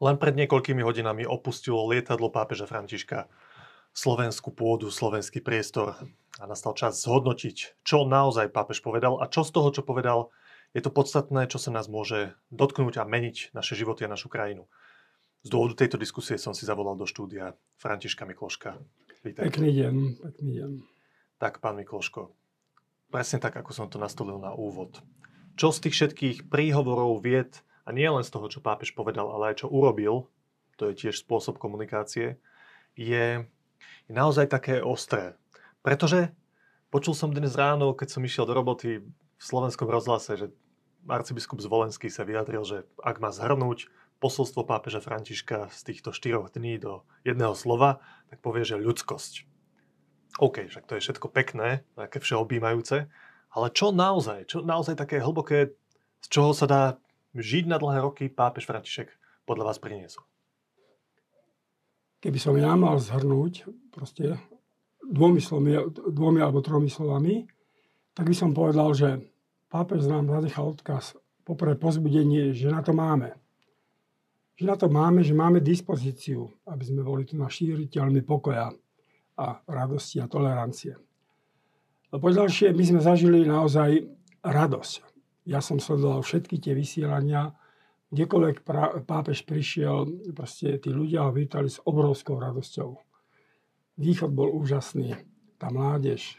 Len pred niekoľkými hodinami opustilo lietadlo pápeža Františka slovenskú pôdu, slovenský priestor a nastal čas zhodnotiť, čo naozaj pápež povedal a čo z toho, čo povedal, je to podstatné, čo sa nás môže dotknúť a meniť naše životy a našu krajinu. Z dôvodu tejto diskusie som si zavolal do štúdia Františka Mikloška. Vítajte. Pekný deň, pekný deň. Tak, pán Mikloško, presne tak, ako som to nastolil na úvod. Čo z tých všetkých príhovorov, vied a nie len z toho, čo pápež povedal, ale aj čo urobil, to je tiež spôsob komunikácie, je, je naozaj také ostré. Pretože počul som dnes ráno, keď som išiel do roboty v slovenskom rozhlase, že arcibiskup Zvolenský sa vyjadril, že ak má zhrnúť posolstvo pápeža Františka z týchto štyroch dní do jedného slova, tak povie, že ľudskosť. OK, však to je všetko pekné, také všeobjímajúce, ale čo naozaj, čo naozaj také hlboké, z čoho sa dá žiť na dlhé roky pápež František podľa vás priniesol? Keby som ja mal zhrnúť proste dvomi, slomi, dvomi alebo tromi slovami, tak by som povedal, že pápež nám zanechal odkaz poprvé pozbudenie, že na to máme. Že na to máme, že máme dispozíciu, aby sme boli tu na šíriteľmi pokoja a radosti a tolerancie. A po ďalšie, my sme zažili naozaj radosť ja som sledoval všetky tie vysielania, kdekoľvek pápež prišiel, proste tí ľudia ho vítali s obrovskou radosťou. Východ bol úžasný, tá mládež,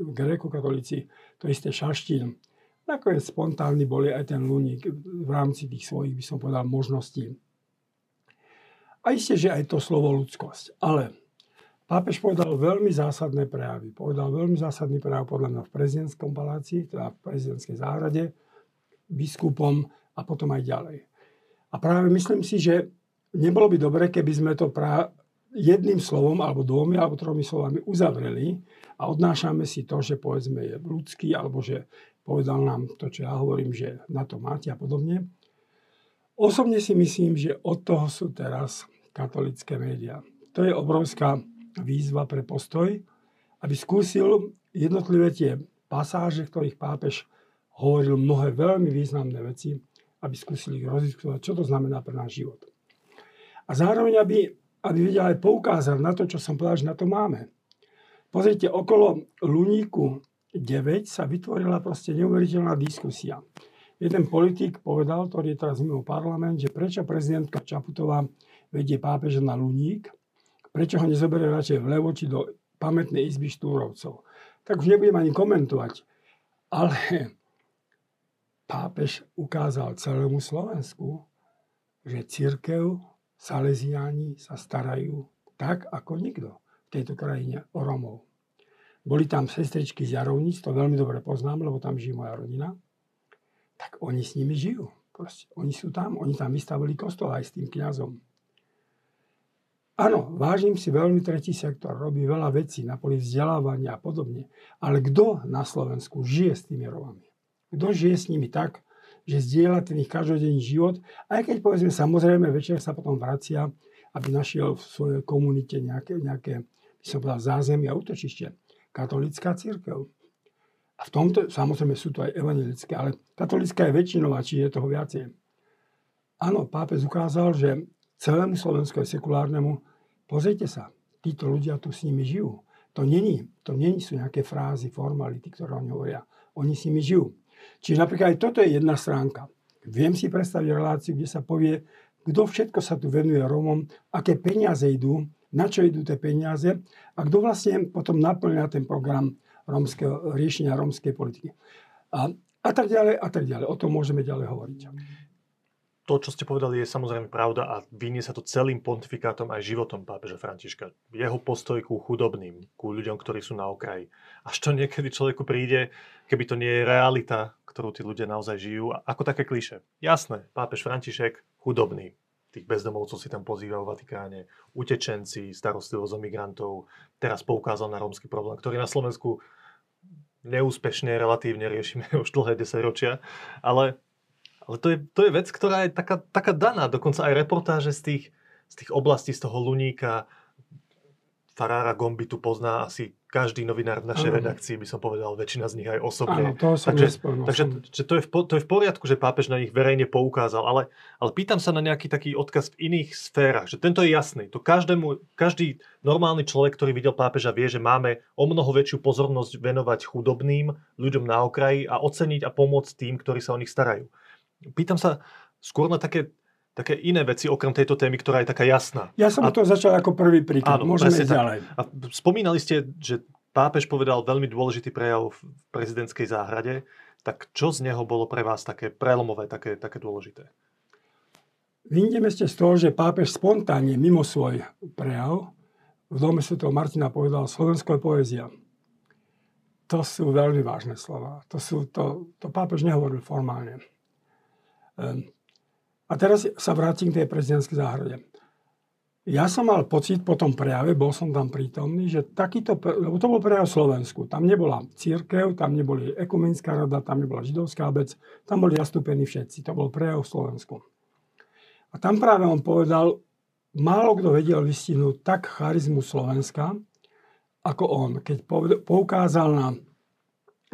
gréko-katolíci, to isté šaštín. Nakoniec spontánny boli aj ten Luník v rámci tých svojich, by som povedal, možností. A isté, že aj to slovo ľudskosť. Ale Pápež povedal veľmi zásadné prejavy. Povedal veľmi zásadný prejav podľa mňa v prezidentskom paláci, teda v prezidentskej záhrade, biskupom a potom aj ďalej. A práve myslím si, že nebolo by dobre, keby sme to pra jedným slovom, alebo dvomi, alebo tromi slovami uzavreli a odnášame si to, že povedzme je ľudský, alebo že povedal nám to, čo ja hovorím, že na to máte a podobne. Osobne si myslím, že od toho sú teraz katolické médiá. To je obrovská výzva pre postoj, aby skúsil jednotlivé tie pasáže, ktorých pápež hovoril mnohé veľmi významné veci, aby skúsili ich rozdiskutovať, čo to znamená pre náš život. A zároveň, aby, aby vedel aj poukázať na to, čo som povedal, že na to máme. Pozrite, okolo Luníku 9 sa vytvorila proste neuveriteľná diskusia. Jeden politik povedal, ktorý je teraz mimo parlament, že prečo prezidentka Čaputová vedie pápeža na Luník, prečo ho nezoberie radšej vlevo či do pamätnej izby štúrovcov. Tak už nebudem ani komentovať. Ale pápež ukázal celému Slovensku, že církev, Salesiáni sa starajú tak, ako nikto v tejto krajine o Romov. Boli tam sestričky z Jarovnic, to veľmi dobre poznám, lebo tam žije moja rodina. Tak oni s nimi žijú. Proste, oni sú tam, oni tam vystavili kostol aj s tým kňazom. Áno, vážim si veľmi tretí sektor, robí veľa vecí na poli vzdelávania a podobne. Ale kto na Slovensku žije s tými Romami? Kto žije s nimi tak, že zdieľa ten ich každodenný život, aj keď povedzme samozrejme večer sa potom vracia, aby našiel v svojej komunite nejaké, nejaké by som povedal, zázemie a útočište. Katolická církev. A v tomto, samozrejme sú to aj evangelické, ale katolická je väčšinová, čiže je toho viacej. Áno, pápež ukázal, že celému Slovensku sekulárnemu, pozrite sa, títo ľudia tu s nimi žijú. To není, to není sú nejaké frázy, formality, ktoré oni hovoria. Oni s nimi žijú. Čiže napríklad aj toto je jedna stránka. Viem si predstaviť reláciu, kde sa povie, kto všetko sa tu venuje Rómom, aké peniaze idú, na čo idú tie peniaze a kto vlastne potom naplňa ten program rómskeho, riešenia rómskej politiky. A, a tak ďalej, a tak ďalej. O tom môžeme ďalej hovoriť to, čo ste povedali, je samozrejme pravda a vynie sa to celým pontifikátom aj životom pápeža Františka. Jeho postoj ku chudobným, ku ľuďom, ktorí sú na okraji. Až to niekedy človeku príde, keby to nie je realita, ktorú tí ľudia naozaj žijú, ako také kliše. Jasné, pápež František, chudobný. Tých bezdomovcov si tam pozýva v Vatikáne, utečenci, starostlivosť o migrantov. Teraz poukázal na rómsky problém, ktorý na Slovensku neúspešne relatívne riešime už dlhé desaťročia, ale ale to je, to je vec, ktorá je taká, taká daná. Dokonca aj reportáže z tých, z tých oblastí, z toho Luníka, Farára Gomby tu pozná asi každý novinár v našej Áno. redakcii, by som povedal, väčšina z nich aj osobne. Áno, to takže, takže že to, je v, to je v poriadku, že pápež na nich verejne poukázal, ale, ale pýtam sa na nejaký taký odkaz v iných sférach, že tento je jasný. To každému, každý normálny človek, ktorý videl pápeža, vie, že máme o mnoho väčšiu pozornosť venovať chudobným, ľuďom na okraji a oceniť a pomôcť tým, ktorí sa o nich starajú. Pýtam sa skôr na také, také iné veci, okrem tejto témy, ktorá je taká jasná. Ja som A- to začal ako prvý príklad. Áno, Môžeme ísť ďalej. A spomínali ste, že pápež povedal veľmi dôležitý prejav v prezidentskej záhrade. Tak čo z neho bolo pre vás také prelomové, také, také dôležité? Vyjdeme ste z toho, že pápež spontánne mimo svoj prejav v dome Sv. Martina povedal Slovensko je poézia. To sú veľmi vážne slova. To, sú, to, to pápež nehovoril formálne. A teraz sa vrátim k tej prezidentskej záhrade. Ja som mal pocit po tom prejave, bol som tam prítomný, že takýto, lebo to bol prejav Slovensku. Tam nebola církev, tam neboli ekumenická rada, tam nebola židovská obec, tam boli zastúpení všetci. To bol prejav Slovensku. A tam práve on povedal, málo kto vedel vystihnúť tak charizmu Slovenska, ako on. Keď poukázal na,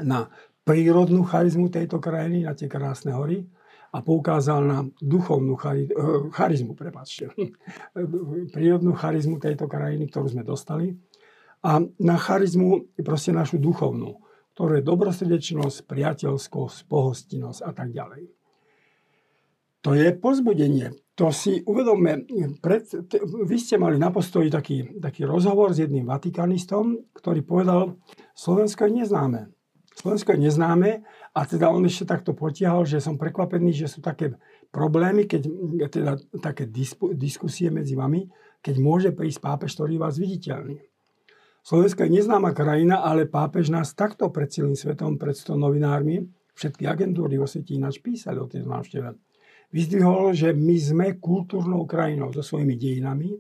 na prírodnú charizmu tejto krajiny, na tie krásne hory, a poukázal na duchovnú chari- eh, charizmu, prepáčte, prírodnú charizmu tejto krajiny, ktorú sme dostali, a na charizmu proste našu duchovnú, ktorú je dobrosrdečnosť, priateľskosť, pohostinnosť a tak ďalej. To je pozbudenie. To si uvedomme, pred, t- vy ste mali na postoji taký, taký rozhovor s jedným vatikanistom, ktorý povedal, Slovensko je neznáme. Slovensko je neznáme a teda on ešte takto potiahol, že som prekvapený, že sú také problémy, keď, teda také dispu, diskusie medzi vami, keď môže prísť pápež, ktorý vás viditeľný. Slovensko je neznáma krajina, ale pápež nás takto pred celým svetom, pred 100 novinármi, všetky agentúry vo svete ináč písali o tej návšteve. Vyzdvihol, že my sme kultúrnou krajinou so svojimi dejinami,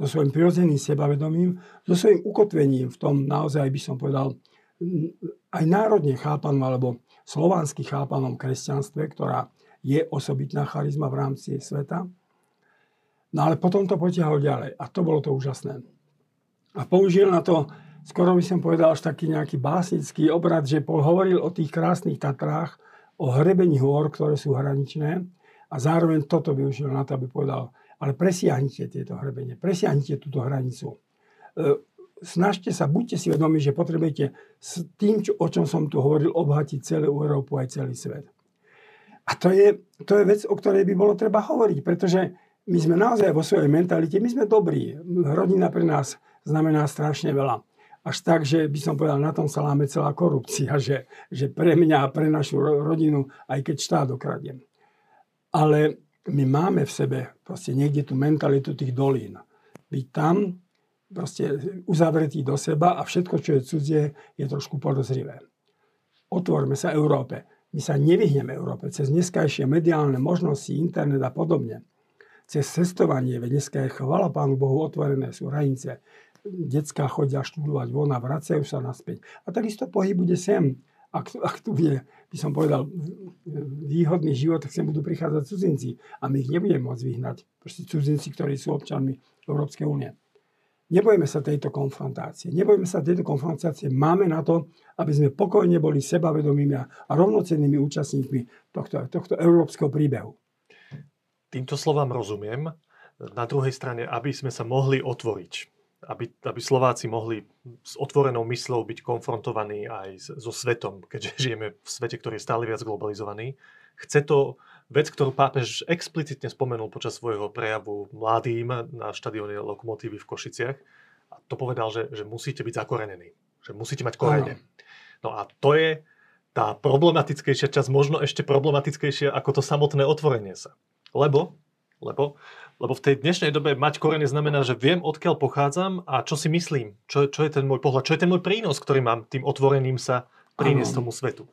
so svojím prirodzeným sebavedomím, so svojím ukotvením v tom naozaj by som povedal aj národne chápanom alebo slovansky chápanom kresťanstve, ktorá je osobitná charizma v rámci sveta. No ale potom to potiahol ďalej a to bolo to úžasné. A použil na to, skoro by som povedal, až taký nejaký básnický obrad, že hovoril o tých krásnych Tatrách, o hrebení hôr, ktoré sú hraničné a zároveň toto využil na to, aby povedal, ale presiahnite tieto hrebenie, presiahnite túto hranicu. Snažte sa, buďte si vedomi, že potrebujete s tým, čo, o čom som tu hovoril, obohatiť celú Európu aj celý svet. A to je, to je vec, o ktorej by bolo treba hovoriť, pretože my sme naozaj vo svojej mentalite, my sme dobrí. Rodina pre nás znamená strašne veľa. Až tak, že by som povedal, na tom sa láme celá korupcia, že, že pre mňa a pre našu ro- rodinu, aj keď štát okradiem. Ale my máme v sebe proste niekde tú mentalitu tých dolín. Byť tam, proste uzavretý do seba a všetko, čo je cudzie, je trošku podozrivé. Otvorme sa Európe. My sa nevyhneme Európe cez dneskajšie mediálne možnosti, internet a podobne. Cez cestovanie, veď dneska je chvala Pánu Bohu otvorené sú hranice. Decká chodia študovať von a vracajú sa naspäť. A takisto pohyb bude sem. Ak, ak tu bude, by som povedal, výhodný život, tak sem budú prichádzať cudzinci. A my ich nebudeme môcť vyhnať. Proste cudzinci, ktorí sú občanmi Európskej únie. Nebojme sa tejto konfrontácie. Nebojme sa tejto konfrontácie. Máme na to, aby sme pokojne boli sebavedomými a rovnocennými účastníkmi tohto, tohto európskeho príbehu. Týmto slovám rozumiem. Na druhej strane, aby sme sa mohli otvoriť, aby, aby Slováci mohli s otvorenou myslou byť konfrontovaní aj so svetom, keďže žijeme v svete, ktorý je stále viac globalizovaný. Chce to vec, ktorú pápež explicitne spomenul počas svojho prejavu mladým na štadióne Lokomotívy v Košiciach. A to povedal, že, že musíte byť zakorenení, že musíte mať korene. No a to je tá problematickejšia časť, možno ešte problematickejšia ako to samotné otvorenie sa. Lebo, lebo, lebo v tej dnešnej dobe mať korene znamená, že viem, odkiaľ pochádzam a čo si myslím, čo, čo je ten môj pohľad, čo je ten môj prínos, ktorý mám tým otvorením sa priniesť tomu svetu.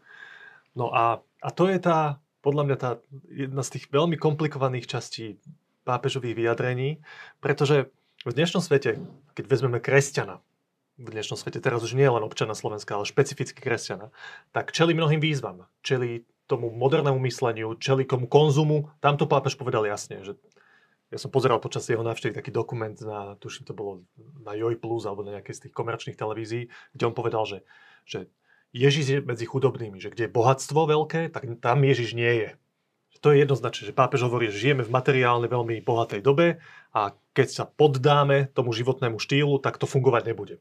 No a, a to je tá, podľa mňa tá jedna z tých veľmi komplikovaných častí pápežových vyjadrení, pretože v dnešnom svete, keď vezmeme kresťana, v dnešnom svete, teraz už nie je len občana Slovenska, ale špecificky kresťana, tak čeli mnohým výzvam. Čeli tomu modernému mysleniu, čeli komu konzumu. Tamto pápež povedal jasne, že ja som pozeral počas jeho návštevy taký dokument na, tuším to bolo na Joj Plus alebo na nejakej z tých komerčných televízií, kde on povedal, že, že Ježiš je medzi chudobnými, že kde je bohatstvo veľké, tak tam Ježiš nie je. To je jednoznačné, že pápež hovorí, že žijeme v materiálne veľmi bohatej dobe a keď sa poddáme tomu životnému štýlu, tak to fungovať nebude.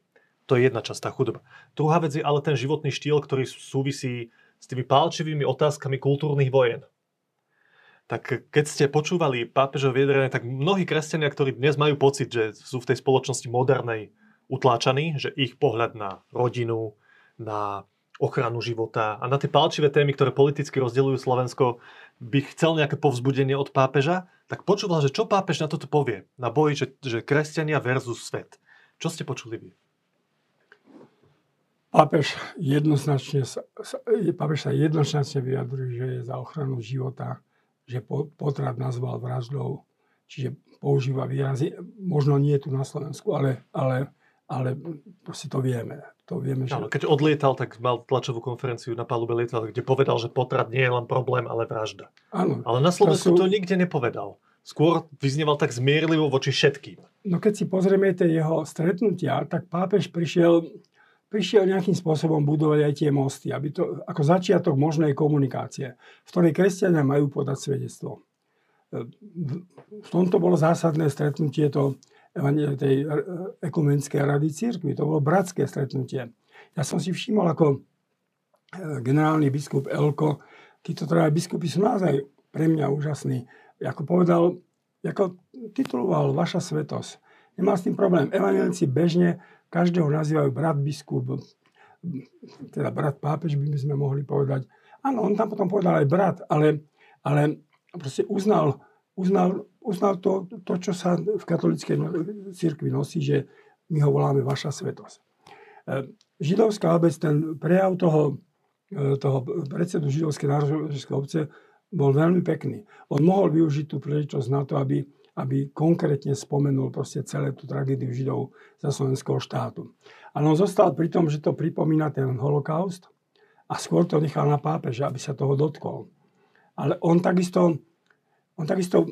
To je jedna časť, tá chudoba. Druhá vec je ale ten životný štýl, ktorý súvisí s tými pálčivými otázkami kultúrnych vojen tak keď ste počúvali pápežov vyjadrenie, tak mnohí kresťania, ktorí dnes majú pocit, že sú v tej spoločnosti modernej utláčaní, že ich pohľad na rodinu, na ochranu života a na tie palčivé témy, ktoré politicky rozdeľujú Slovensko, by chcel nejaké povzbudenie od pápeža, tak počúval, že čo pápež na toto povie, na boji, že, že kresťania versus svet. Čo ste počuli vy? Pápež jednoznačne, pápež sa jednoznačne vyjadruje, že je za ochranu života že potrat nazval vraždou, čiže používa výrazy, možno nie tu na Slovensku, ale, ale, ale proste to vieme. To vieme že... keď odlietal, tak mal tlačovú konferenciu na palube lietal, kde povedal, že potrat nie je len problém, ale vražda. Áno. Ale na Slovensku to, sú... to nikde nepovedal. Skôr vyznieval tak zmierlivo voči všetkým. No keď si pozrieme tie jeho stretnutia, tak pápež prišiel prišiel nejakým spôsobom budovať aj tie mosty, aby to, ako začiatok možnej komunikácie, v ktorej kresťania majú podať svedectvo. V tomto bolo zásadné stretnutie to, tej ekumenskej rady církvy. To bolo bratské stretnutie. Ja som si všimol, ako e, generálny biskup Elko, títo traja biskupy sú naozaj pre mňa úžasní. Ako povedal, ako tituloval Vaša svetosť. Nemá s tým problém. Evangelici bežne každého nazývajú brat biskup, teda brat pápež by sme mohli povedať. Áno, on tam potom povedal aj brat, ale, ale proste uznal, uznal, uznal to, to, čo sa v katolíckej cirkvi nosí, že my ho voláme vaša svetosť. E, židovská obec, ten prejav toho, e, toho predsedu židovskej národnej obce bol veľmi pekný. On mohol využiť tú príležitosť na to, aby aby konkrétne spomenul proste celé tú tragédiu Židov za slovenského štátu. Ale on zostal pri tom, že to pripomína ten holokaust a skôr to nechal na pápeža, aby sa toho dotkol. Ale on takisto, on takisto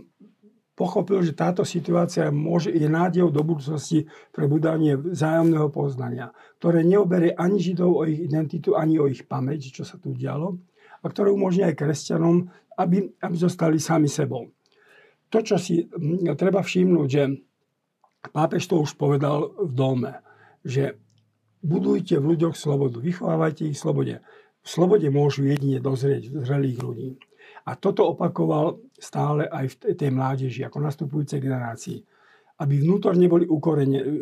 pochopil, že táto situácia môže, je nádejou do budúcnosti pre budanie vzájomného poznania, ktoré neoberie ani Židov o ich identitu, ani o ich pamäť, čo sa tu dialo, a ktoré umožní aj kresťanom, aby, aby zostali sami sebou to, čo si treba všimnúť, že pápež to už povedal v dome, že budujte v ľuďoch slobodu, vychovávajte ich v slobode. V slobode môžu jedine dozrieť zrelých ľudí. A toto opakoval stále aj v tej mládeži, ako nastupujúcej generácii. Aby vnútorne boli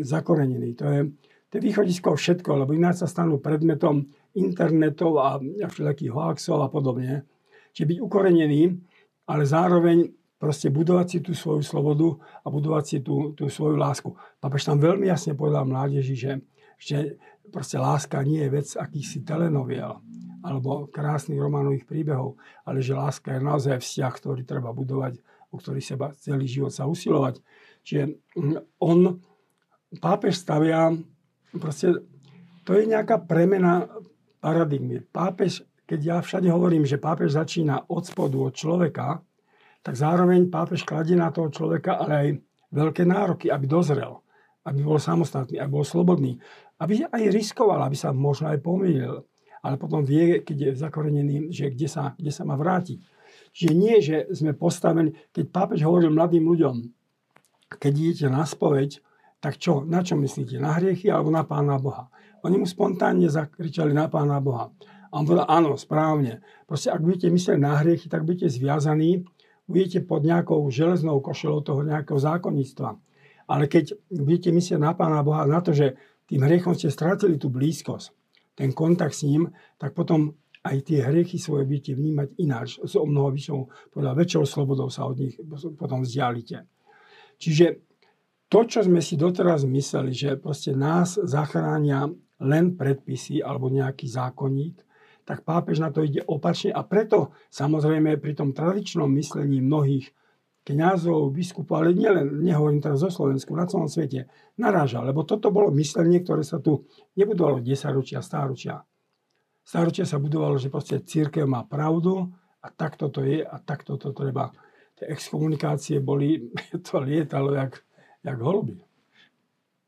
zakorenení. To je, to je východisko všetko, lebo ináč sa stanú predmetom internetov a všetkých hoaxov a podobne. Čiže byť ukorenený, ale zároveň proste budovať si tú svoju slobodu a budovať si tú, tú svoju lásku. Papež tam veľmi jasne povedal mládeži, že, že proste láska nie je vec akýchsi telenoviel alebo krásnych románových príbehov, ale že láska je naozaj vzťah, ktorý treba budovať, o ktorý seba celý život sa usilovať. Čiže mm, on, pápež stavia, proste to je nejaká premena paradigmy. Pápež, keď ja všade hovorím, že pápež začína od spodu, od človeka, tak zároveň pápež kladie na toho človeka ale aj veľké nároky, aby dozrel, aby bol samostatný, aby bol slobodný, aby aj riskoval, aby sa možno aj pomýlil, ale potom vie, keď je zakorenený, že kde sa, kde sa má vrátiť. Čiže nie, že sme postavení, keď pápež hovoril mladým ľuďom, keď idete na spoveď, tak čo, na čo myslíte? Na hriechy alebo na Pána Boha? Oni mu spontánne zakričali na Pána Boha. A on povedal, áno, správne. Proste, ak budete myslieť na hriechy, tak budete zviazaní budete pod nejakou železnou košelou toho nejakého zákonníctva. Ale keď budete myslieť na Pána Boha, na to, že tým hriechom ste stratili tú blízkosť, ten kontakt s ním, tak potom aj tie hriechy svoje budete vnímať ináč, s o mnoho vyššou, podľa väčšou slobodou sa od nich potom vzdialite. Čiže to, čo sme si doteraz mysleli, že proste nás zachránia len predpisy alebo nejaký zákonník, tak pápež na to ide opačne a preto samozrejme pri tom tradičnom myslení mnohých kňazov, biskupov, ale nielen, nehovorím teraz zo Slovensku, na celom svete, naráža, lebo toto bolo myslenie, ktoré sa tu nebudovalo 10 ročia, stáročia. Stáročia sa budovalo, že proste církev má pravdu a takto to je a takto to treba, tie exkomunikácie boli, to lietalo jak, jak holuby.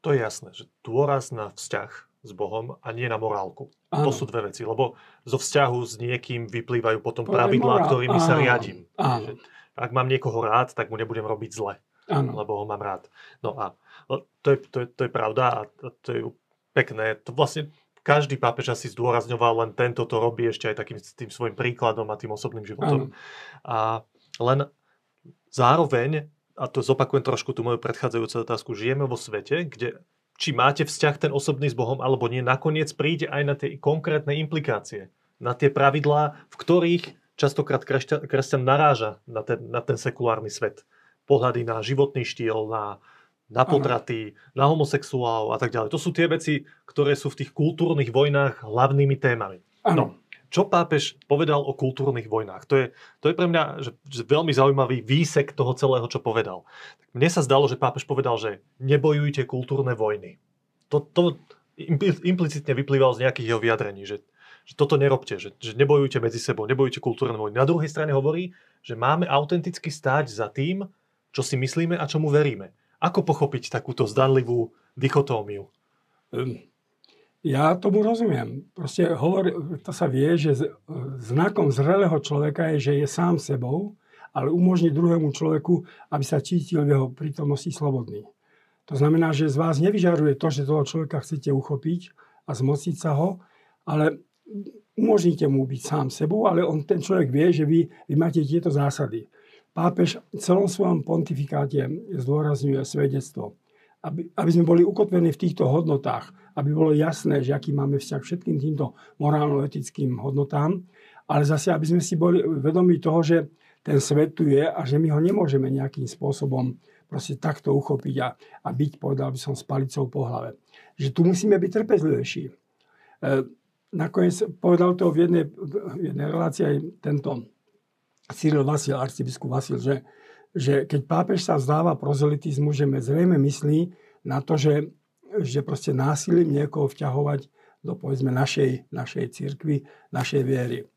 To je jasné, že dôraz na vzťah s Bohom a nie na morálku. Áno. To sú dve veci, lebo zo vzťahu s niekým vyplývajú potom to pravidlá, ktorými áno. sa riadím. Áno. Ak mám niekoho rád, tak mu nebudem robiť zle, áno. lebo ho mám rád. No a to je, to je, to je pravda a to je pekné. To vlastne každý pápež asi zdôrazňoval, len tento to robí ešte aj takým tým svojim príkladom a tým osobným životom. Áno. A len zároveň a to zopakujem trošku tú moju predchádzajúcu otázku, žijeme vo svete, kde či máte vzťah ten osobný s Bohom, alebo nie, nakoniec príde aj na tie konkrétne implikácie, na tie pravidlá, v ktorých častokrát kresťan, kresťan naráža na ten, na ten sekulárny svet. Pohľady na životný štýl, na, na potraty, Aha. na homosexuálov a tak ďalej. To sú tie veci, ktoré sú v tých kultúrnych vojnách hlavnými témami. Ano. No, čo pápež povedal o kultúrnych vojnách. To je, to je pre mňa že, že veľmi zaujímavý výsek toho celého, čo povedal. Mne sa zdalo, že pápež povedal, že nebojujte kultúrne vojny. To, to implicitne vyplýval z nejakých jeho vyjadrení, že, že toto nerobte, že, že nebojujte medzi sebou, nebojujte kultúrne vojny. Na druhej strane hovorí, že máme autenticky stáť za tým, čo si myslíme a čomu veríme. Ako pochopiť takúto zdanlivú dichotómiu? Um ja tomu rozumiem. Proste hovor, to sa vie, že znakom zrelého človeka je, že je sám sebou, ale umožní druhému človeku, aby sa cítil v jeho prítomnosti slobodný. To znamená, že z vás nevyžaruje to, že toho človeka chcete uchopiť a zmociť sa ho, ale umožníte mu byť sám sebou, ale on, ten človek vie, že vy, vy máte tieto zásady. Pápež v celom svojom pontifikáte zdôrazňuje svedectvo. Aby, aby sme boli ukotvení v týchto hodnotách, aby bolo jasné, že aký máme vzťah všetkým týmto morálno-etickým hodnotám, ale zase, aby sme si boli vedomi toho, že ten svet tu je a že my ho nemôžeme nejakým spôsobom proste takto uchopiť a, a byť, povedal by som, s palicou po hlave. Že tu musíme byť trpezlivejší. E, nakoniec povedal to v jednej, v jednej relácii aj tento Cyril Vasil, arcibiskup Vasil, že, že keď pápež sa vzdáva prozelitizmu, že zrejme myslí na to, že že proste násilím niekoho vťahovať do povedzme našej, našej církvy, našej viery.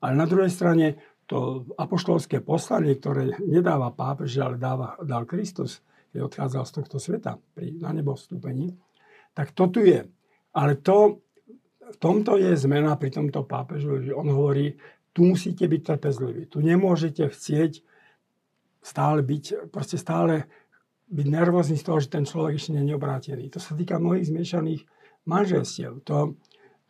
Ale na druhej strane to apoštolské poslanie, ktoré nedáva pápež, ale dáva, dal Kristus, keď odchádzal z tohto sveta pri, na nebo vstúpení, tak to tu je. Ale to, v tomto je zmena pri tomto pápežu, že on hovorí, tu musíte byť trpezliví. Tu nemôžete chcieť stále byť, proste stále byť nervózny z toho, že ten človek ešte nie je obrátený. To sa týka mnohých zmiešaných manželstiev. To,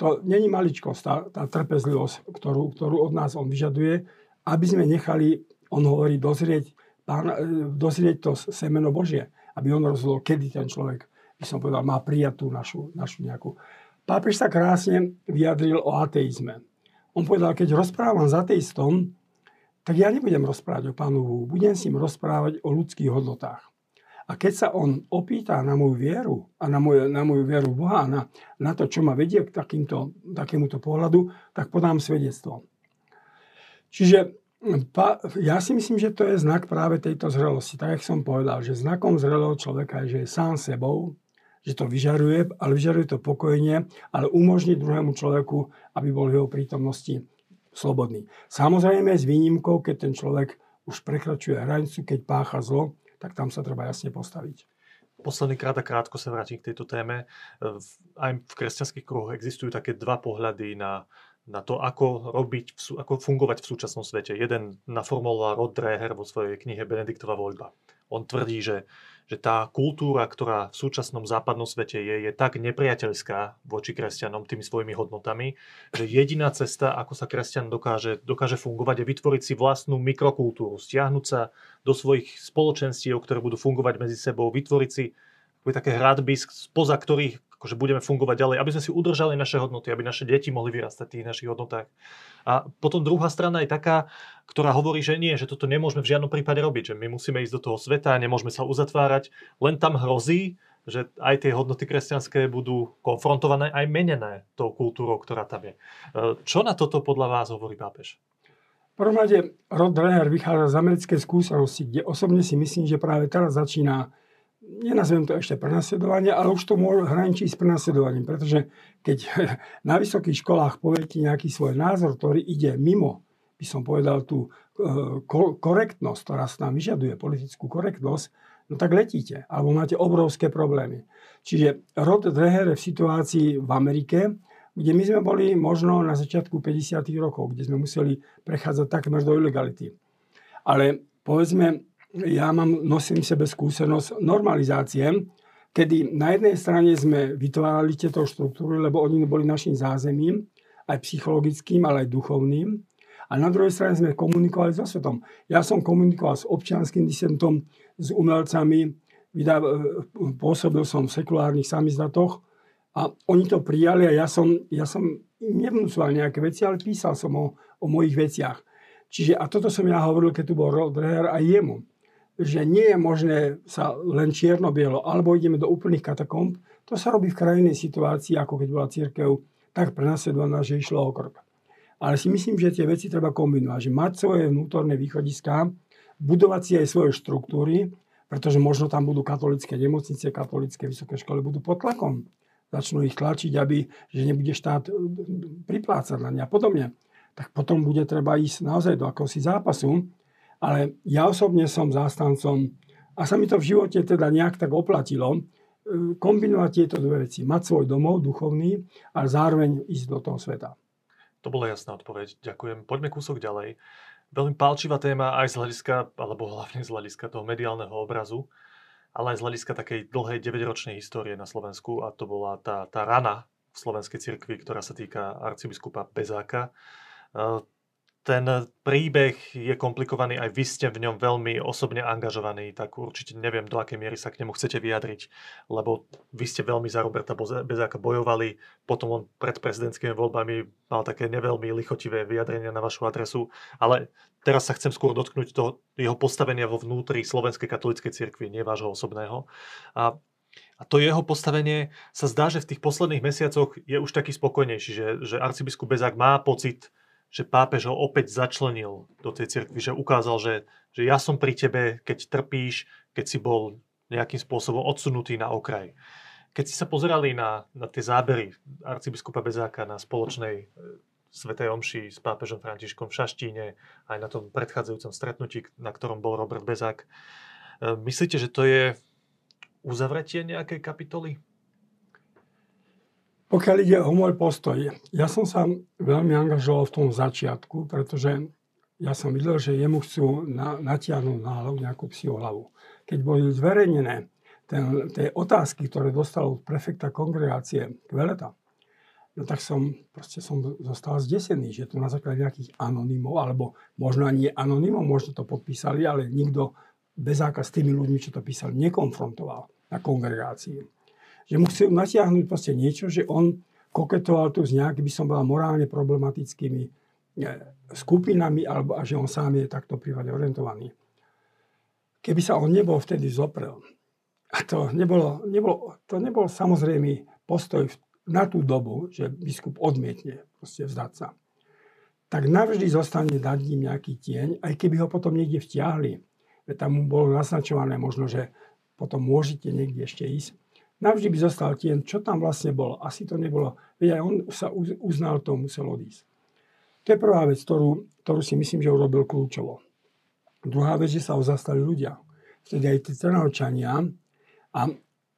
to není maličkosť, tá, tá trpezlivosť, ktorú, ktorú od nás on vyžaduje, aby sme nechali, on hovorí, dozrieť, pán, e, dozrieť to semeno Božie, aby on rozhodol, kedy ten človek, by som povedal, má prijať tú našu, našu nejakú. Pápež sa krásne vyjadril o ateizme. On povedal, keď rozprávam s ateistom, tak ja nebudem rozprávať o Pánu budem s ním rozprávať o ľudských hodnotách. A keď sa on opýta na moju vieru a na, moju, na moju vieru Boha, na, na to, čo ma vedie k takýmto, takémuto pohľadu, tak podám svedectvo. Čiže pa, ja si myslím, že to je znak práve tejto zrelosti. Tak, jak som povedal, že znakom zrelého človeka je, že je sám sebou, že to vyžaruje, ale vyžaruje to pokojne, ale umožní druhému človeku, aby bol v jeho prítomnosti slobodný. Samozrejme s výnimkou, keď ten človek už prekračuje hranicu, keď pácha zlo, tak tam sa treba jasne postaviť. Posledný krát a krátko sa vrátim k tejto téme. Aj v kresťanských kruhoch existujú také dva pohľady na, na to, ako, robiť, ako fungovať v súčasnom svete. Jeden naformuloval Rod Dreher vo svojej knihe Benediktova voľba. On tvrdí, že že tá kultúra, ktorá v súčasnom západnom svete je, je tak nepriateľská voči kresťanom tými svojimi hodnotami, že jediná cesta, ako sa kresťan dokáže, dokáže fungovať, je vytvoriť si vlastnú mikrokultúru, stiahnuť sa do svojich spoločenstiev, ktoré budú fungovať medzi sebou, vytvoriť si také hradby, spoza ktorých akože budeme fungovať ďalej, aby sme si udržali naše hodnoty, aby naše deti mohli vyrastať v tých našich hodnotách. A potom druhá strana je taká, ktorá hovorí, že nie, že toto nemôžeme v žiadnom prípade robiť, že my musíme ísť do toho sveta, nemôžeme sa uzatvárať, len tam hrozí, že aj tie hodnoty kresťanské budú konfrontované, aj menené tou kultúrou, ktorá tam je. E, čo na toto podľa vás hovorí pápež? V prvom rade Rod Dreher vychádza z americkej skúsenosti, kde osobne si myslím, že práve teraz začína nenazvem to ešte prenasledovanie, ale už to môže hraničiť s prenasledovaním, pretože keď na vysokých školách poviete nejaký svoj názor, ktorý ide mimo, by som povedal, tú e, korektnosť, ktorá sa nám vyžaduje, politickú korektnosť, no tak letíte, alebo máte obrovské problémy. Čiže Rod Dreher v situácii v Amerike, kde my sme boli možno na začiatku 50. rokov, kde sme museli prechádzať takmer do ilegality. Ale povedzme, ja mám, nosím sebe skúsenosť normalizácie, kedy na jednej strane sme vytvárali tieto štruktúry, lebo oni boli našim zázemím, aj psychologickým, ale aj duchovným. A na druhej strane sme komunikovali so svetom. Ja som komunikoval s občianským disentom, s umelcami, pôsobil som v sekulárnych samizdatoch a oni to prijali a ja som, ja som nevnúcoval nejaké veci, ale písal som o, o mojich veciach. Čiže, a toto som ja hovoril, keď tu bol Rodreher aj jemu, že nie je možné sa len čierno-bielo, alebo ideme do úplných katakomb. To sa robí v krajnej situácii, ako keď bola církev tak prenasledovaná, že išlo o krk. Ale si myslím, že tie veci treba kombinovať, že mať svoje vnútorné východiská, budovať si aj svoje štruktúry, pretože možno tam budú katolické nemocnice, katolické vysoké školy budú pod tlakom. Začnú ich tlačiť, aby, že nebude štát e, priplácať na ne a podobne. Tak potom bude treba ísť naozaj do akosi zápasu. Ale ja osobne som zástancom a sa mi to v živote teda nejak tak oplatilo, e, kombinovať tieto dve veci. Mať svoj domov duchovný a zároveň ísť do toho sveta. To bola jasná odpoveď. Ďakujem. Poďme kúsok ďalej veľmi palčivá téma aj z hľadiska, alebo hlavne z hľadiska toho mediálneho obrazu, ale aj z hľadiska takej dlhej 9-ročnej histórie na Slovensku a to bola tá, tá rana v slovenskej cirkvi, ktorá sa týka arcibiskupa Bezáka ten príbeh je komplikovaný, aj vy ste v ňom veľmi osobne angažovaní, tak určite neviem, do akej miery sa k nemu chcete vyjadriť, lebo vy ste veľmi za Roberta Bezáka bojovali, potom on pred prezidentskými voľbami mal také neveľmi lichotivé vyjadrenia na vašu adresu, ale teraz sa chcem skôr dotknúť toho jeho postavenia vo vnútri Slovenskej katolíckej cirkvi, nie vášho osobného. A a to jeho postavenie sa zdá, že v tých posledných mesiacoch je už taký spokojnejší, že, že arcibiskup Bezák má pocit, že pápež ho opäť začlenil do tej cirkvi, že ukázal, že, že ja som pri tebe, keď trpíš, keď si bol nejakým spôsobom odsunutý na okraj. Keď si sa pozerali na, na tie zábery arcibiskupa Bezáka na spoločnej e, Svetej Omši s pápežom Františkom v Šaštíne, aj na tom predchádzajúcom stretnutí, na ktorom bol Robert Bezák, e, myslíte, že to je uzavretie nejakej kapitoly? Pokiaľ ide o môj postoj, ja som sa veľmi angažoval v tom začiatku, pretože ja som videl, že jemu chcú na, natiahnuť na hlavu nejakú psiu hlavu. Keď boli zverejnené ten, tie otázky, ktoré dostal od prefekta kongregácie Kveleta, no tak som, proste som zostal zdesený, že tu na základe nejakých anonymov, alebo možno ani anonymov, možno to podpísali, ale nikto bez s tými ľuďmi, čo to písali, nekonfrontoval na kongregácii že mu chcú natiahnuť proste niečo, že on koketoval tu s nejakými, by som bola morálne problematickými e, skupinami, alebo a že on sám je takto prívade orientovaný. Keby sa on nebol vtedy zoprel, a to nebolo, nebolo, to nebol samozrejmý postoj na tú dobu, že biskup odmietne proste vzdať sa, tak navždy zostane dať ním nejaký tieň, aj keby ho potom niekde vtiahli. Tam mu bolo naznačované možno, že potom môžete niekde ešte ísť navždy by zostal tien, čo tam vlastne bolo. Asi to nebolo. Veď aj on sa uznal, to musel odísť. To je prvá vec, ktorú, ktorú si myslím, že urobil kľúčovo. Druhá vec, že sa ho zastali ľudia. Vtedy aj tie Trnavčania. A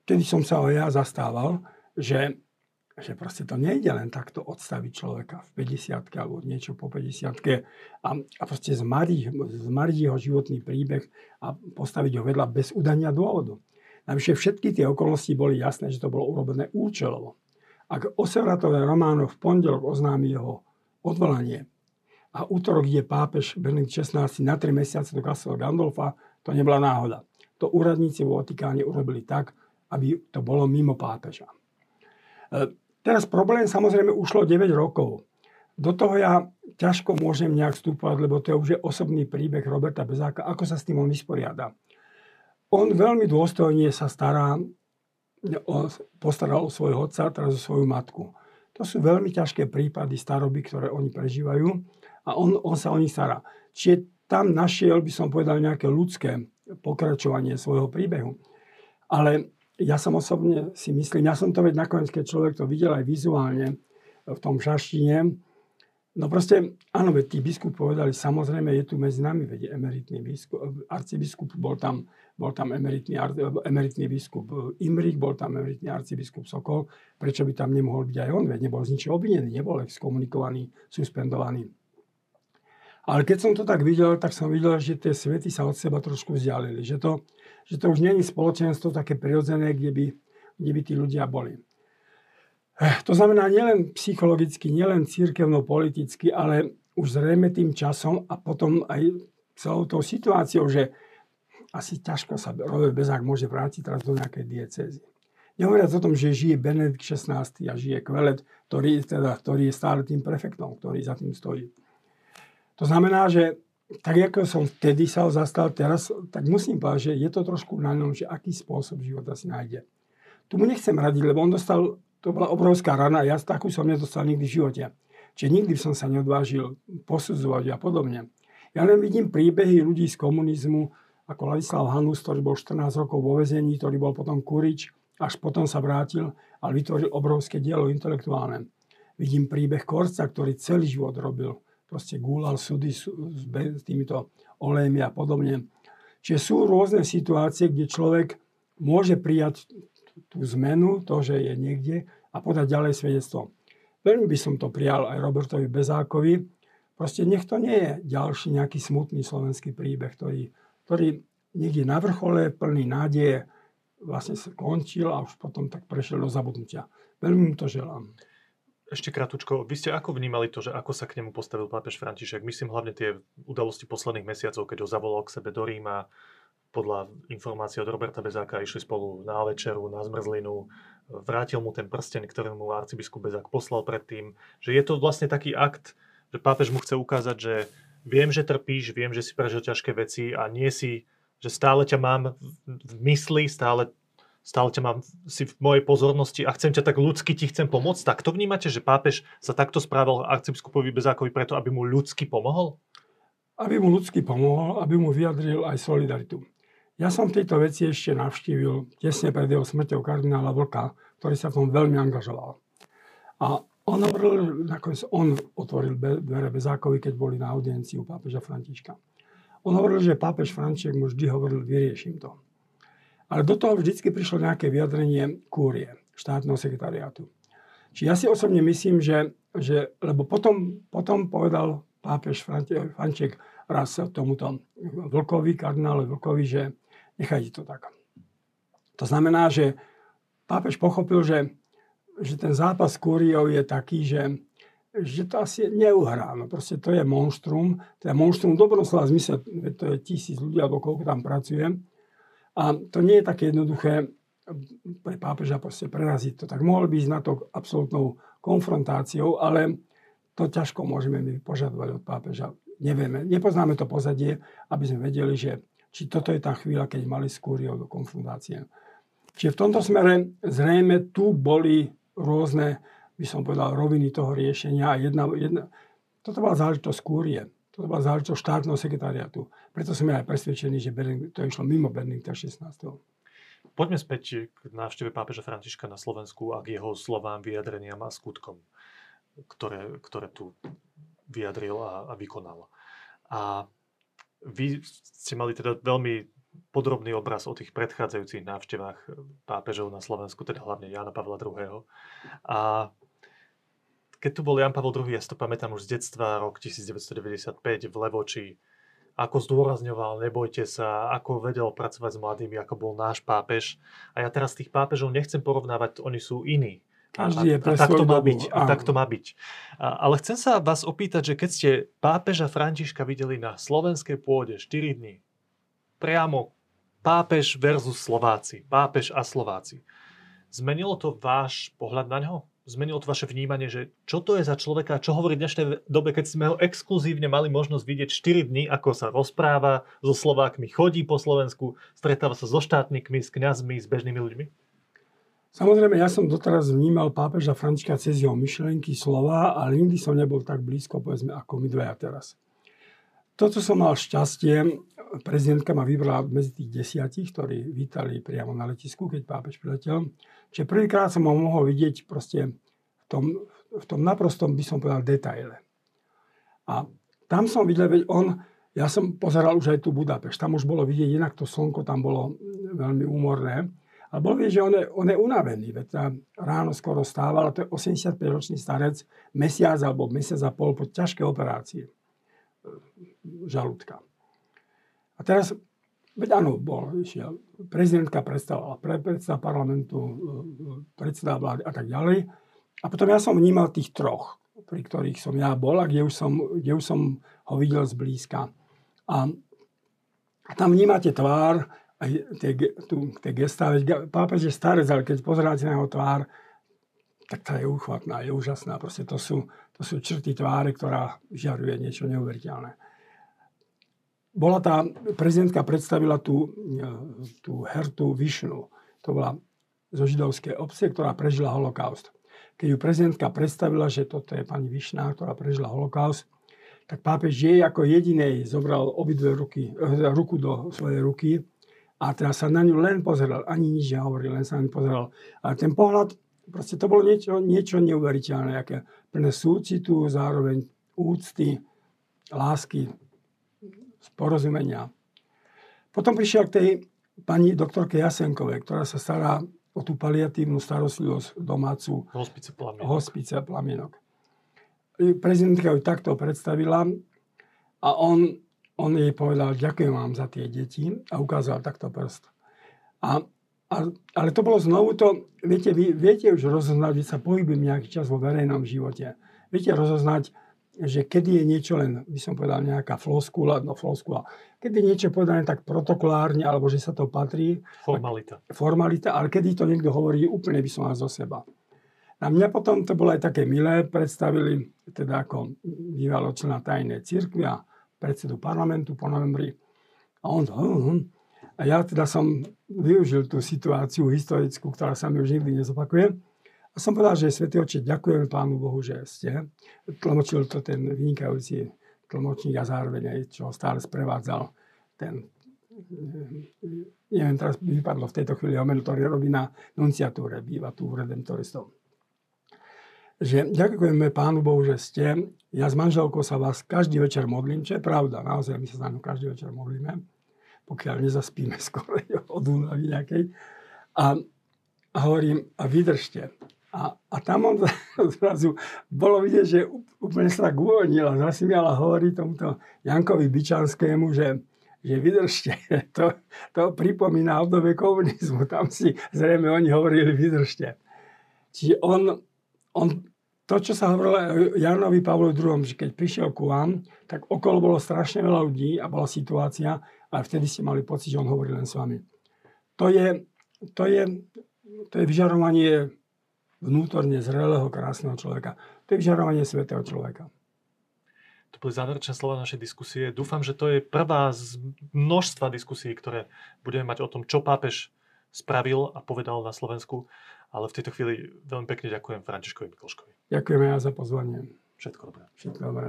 vtedy som sa aj ja zastával, že, že proste to nejde len takto odstaviť človeka v 50 alebo niečo po 50 a, a proste zmariť, zmariť jeho životný príbeh a postaviť ho vedľa bez udania dôvodu. Navyše všetky tie okolnosti boli jasné, že to bolo urobené účelovo. Ak Osevratové Románo v pondelok oznámi jeho odvolanie a útorok ide pápež Benedikt XVI na 3 mesiace do Castel Gandolfa, to nebola náhoda. To úradníci vo Vatikáne urobili tak, aby to bolo mimo pápeža. E, teraz problém samozrejme ušlo 9 rokov. Do toho ja ťažko môžem nejak vstúpať, lebo to je už osobný príbeh Roberta Bezáka, ako sa s tým on vysporiada on veľmi dôstojne sa stará, o, postaral o svojho otca, teraz o svoju matku. To sú veľmi ťažké prípady staroby, ktoré oni prežívajú a on, on sa o nich stará. Čiže tam našiel, by som povedal, nejaké ľudské pokračovanie svojho príbehu. Ale ja som osobne si myslím, ja som to veď nakoniec, keď človek to videl aj vizuálne v tom šaštine, No proste, áno, veď tí biskup povedali, samozrejme je tu medzi nami, veď emeritný biskup, arcibiskup, bol tam, bol tam emeritný, emeritný biskup Imrich, bol tam emeritný arcibiskup Sokol, prečo by tam nemohol byť aj on, veď nebol z ničoho obvinený, nebol exkomunikovaný, suspendovaný. Ale keď som to tak videl, tak som videl, že tie svety sa od seba trošku vzdialili, že to, že to už není spoločenstvo také prirodzené, kde by, kde by tí ľudia boli. Eh, to znamená nielen psychologicky, nielen církevno-politicky, ale už zrejme tým časom a potom aj celou tou situáciou, že asi ťažko sa Robert Bezák môže vrátiť teraz do nejakej diecézy. Nehovoriac o tom, že žije Benedikt XVI a žije Kvelet, ktorý, teda, ktorý je stále tým prefektom, ktorý za tým stojí. To znamená, že tak ako som vtedy sa zastal teraz, tak musím povedať, že je to trošku na ňom, že aký spôsob života si nájde. Tu mu nechcem radiť, lebo on dostal to bola obrovská rana. Ja takú som nedostal nikdy v živote. Čiže nikdy som sa neodvážil posudzovať a podobne. Ja len vidím príbehy ľudí z komunizmu, ako Ladislav Hanus, ktorý bol 14 rokov vo vezení, ktorý bol potom kurič, až potom sa vrátil a vytvoril obrovské dielo intelektuálne. Vidím príbeh Korca, ktorý celý život robil. Proste gúlal súdy s, týmito olejmi a podobne. Čiže sú rôzne situácie, kde človek môže prijať tú zmenu, to, že je niekde a podať ďalej svedectvo. Veľmi by som to prijal aj Robertovi Bezákovi. Proste nech to nie je ďalší nejaký smutný slovenský príbeh, ktorý, ktorý niekde na vrchole, plný nádeje, vlastne sa končil a už potom tak prešiel do zabudnutia. Veľmi mu to želám. Ešte kratučko, vy ste ako vnímali to, že ako sa k nemu postavil pápež František? Myslím hlavne tie udalosti posledných mesiacov, keď ho zavolal k sebe do Ríma, podľa informácií od Roberta Bezáka išli spolu na večeru, na zmrzlinu, vrátil mu ten prsteň, ktorý mu arcibiskup Bezák poslal predtým, že je to vlastne taký akt, že pápež mu chce ukázať, že viem, že trpíš, viem, že si prežil ťažké veci a nie si, že stále ťa mám v mysli, stále, stále ťa mám si v mojej pozornosti a chcem ťa tak ľudsky ti chcem pomôcť. Tak to vnímate, že pápež sa takto správal arcibiskupovi Bezákovi preto, aby mu ľudsky pomohol? Aby mu ľudsky pomohol, aby mu vyjadril aj solidaritu. Ja som v tejto veci ešte navštívil tesne pred jeho smrťou kardinála Vlka, ktorý sa v tom veľmi angažoval. A on hovoril, nakoniec on otvoril dvere Bezákovi, keď boli na audiencii u pápeža Františka. On hovoril, že pápež František mu vždy hovoril, vyrieším to. Ale do toho vždycky prišlo nejaké vyjadrenie kúrie, štátneho sekretariátu. Či ja si osobne myslím, že, že lebo potom, potom povedal pápež František raz tomuto Vlkovi, kardinále Vlkovi, že Nechajte to tak. To znamená, že pápež pochopil, že, že ten zápas s kúriou je taký, že, že to asi neuhrá. No proste to je monštrum. To je monštrum v dobrom slova zmysle, to je tisíc ľudí, alebo koľko tam pracuje. A to nie je také jednoduché pre pápeža proste preraziť to. Tak mohol by ísť na to absolútnou konfrontáciou, ale to ťažko môžeme my požadovať od pápeža. Nevieme, nepoznáme to pozadie, aby sme vedeli, že či toto je tá chvíľa, keď mali s kúriou do konfrontácie. Čiže v tomto smere zrejme tu boli rôzne, by som povedal, roviny toho riešenia. Jedna, jedna, toto bola záležitosť kúrie. Toto bola záležitosť štátneho sekretariatu. Preto som aj presvedčený, že to išlo mimo Benedikta 16. Poďme späť k návšteve pápeža Františka na Slovensku a k jeho slovám, vyjadreniam a skutkom, ktoré, ktoré tu vyjadril a, a vykonal. A vy ste mali teda veľmi podrobný obraz o tých predchádzajúcich návštevách pápežov na Slovensku, teda hlavne Jana Pavla II. A keď tu bol Jan Pavel II, ja si to pamätám už z detstva, rok 1995 v Levoči, ako zdôrazňoval, nebojte sa, ako vedel pracovať s mladými, ako bol náš pápež. A ja teraz tých pápežov nechcem porovnávať, oni sú iní. Každý je pre a, tak to má byť. A tak to má byť. A, ale chcem sa vás opýtať, že keď ste pápeža Františka videli na slovenskej pôde 4 dní, priamo pápež versus Slováci, pápež a Slováci, zmenilo to váš pohľad na ňo? Zmenilo to vaše vnímanie, že čo to je za človeka, čo hovorí v dnešnej dobe, keď sme ho exkluzívne mali možnosť vidieť 4 dní, ako sa rozpráva so Slovákmi, chodí po Slovensku, stretáva sa so štátnikmi, s kňazmi, s bežnými ľuďmi? Samozrejme, ja som doteraz vnímal pápeža Františka cez jeho myšlenky, slova, ale nikdy som nebol tak blízko, povedzme, ako my dvaja teraz. Toto som mal šťastie, prezidentka ma vybrala medzi tých desiatich, ktorí vítali priamo na letisku, keď pápež priletel. Čiže prvýkrát som ho mohol vidieť proste v tom, v tom naprostom, by som povedal, detaile. A tam som videl, veď on, ja som pozeral už aj tu Budapešť, tam už bolo vidieť, inak to slnko tam bolo veľmi úmorné. A bolo vidieť, že on je, on je unavený, veď ráno skoro stával, a to je 85-ročný starec, mesiac alebo mesiac a pol po ťažké operácie žalúdka. A teraz, veď áno, bol, išiel, prezidentka predstavovala pre predseda parlamentu, e, predseda vlády a tak ďalej. A potom ja som vnímal tých troch pri ktorých som ja bol a kde už som, kde už som ho videl zblízka. A, a tam vnímate tvár, tie, tu, tie gestá, pápež je starec, ale keď pozeráte na jeho tvár, tak tá je uchvatná, je úžasná. Proste to sú, to sú črty tváre, ktorá žaruje niečo neuveriteľné. Bola tá, prezidentka predstavila tú, tú Hertu Višnu. To bola zo židovskej obce, ktorá prežila holokaust keď ju prezidentka predstavila, že toto je pani Višná, ktorá prežila holokaust, tak pápež jej ako jedinej zobral obidve ruky, eh, ruku do svojej ruky a teraz sa na ňu len pozeral, ani nič nehovoril, len sa na ňu pozeral. A ten pohľad, proste to bolo niečo, niečo neuveriteľné, aké plné súcitu, zároveň úcty, lásky, porozumenia. Potom prišiel k tej pani doktorke Jasenkovej, ktorá sa stará o tú paliatívnu starostlivosť domácu. Hospice plamienok. Hospice plamienok. Prezidentka ju takto predstavila a on, on jej povedal, ďakujem vám za tie deti a ukázal takto prst. A, a, ale to bolo znovu to, viete, vy viete už rozoznať, že sa pohybujem nejaký čas vo verejnom živote. Viete rozoznať, že kedy je niečo len, by som povedal, nejaká floskula, no floskula, kedy je niečo povedané tak protokolárne, alebo že sa to patrí. Formalita. Formalita, ale kedy to niekto hovorí úplne by som vás zo seba. A mňa potom to bolo aj také milé, predstavili teda ako bývalo člena tajnej cirkvi a predsedu parlamentu po novembri. A on, hm, hm. a ja teda som využil tú situáciu historickú, ktorá sa mi už nikdy nezopakuje a som povedal, že Svetý Oče, ďakujem Pánu Bohu, že ste. Tlmočil to ten vynikajúci tlmočník a zároveň aj, čo stále sprevádzal ten neviem, teraz vypadlo v tejto chvíli omen, ktorý robí na nunciatúre, býva tu v Redemptoristov. Že ďakujeme Pánu Bohu, že ste. Ja s manželkou sa vás každý večer modlím, čo je pravda, naozaj my sa za každý večer modlíme, pokiaľ nezaspíme skoro od únavy nejakej. A, a hovorím, a vydržte. A, a tam on zrazu bolo vidieť, že úplne sa tak uvoľnil a zasmial a hovorí tomuto Jankovi Byčanskému, že, že vydržte. To, to pripomína obdobie komunizmu. Tam si zrejme oni hovorili vydržte. Čiže on, on to, čo sa hovorilo Janovi Pavlovi II, že keď prišiel ku vám, tak okolo bolo strašne veľa ľudí a bola situácia, ale vtedy ste mali pocit, že on hovorí len s vami. To je, to je, to je vyžarovanie vnútorne zrelého, krásneho človeka. To je vyžarovanie svetého človeka. To boli záverečné slova našej diskusie. Dúfam, že to je prvá z množstva diskusí, ktoré budeme mať o tom, čo pápež spravil a povedal na Slovensku. Ale v tejto chvíli veľmi pekne ďakujem Františkovi Mikloškovi. Ďakujeme ja za pozvanie. Všetko dobré. Všetko dobré.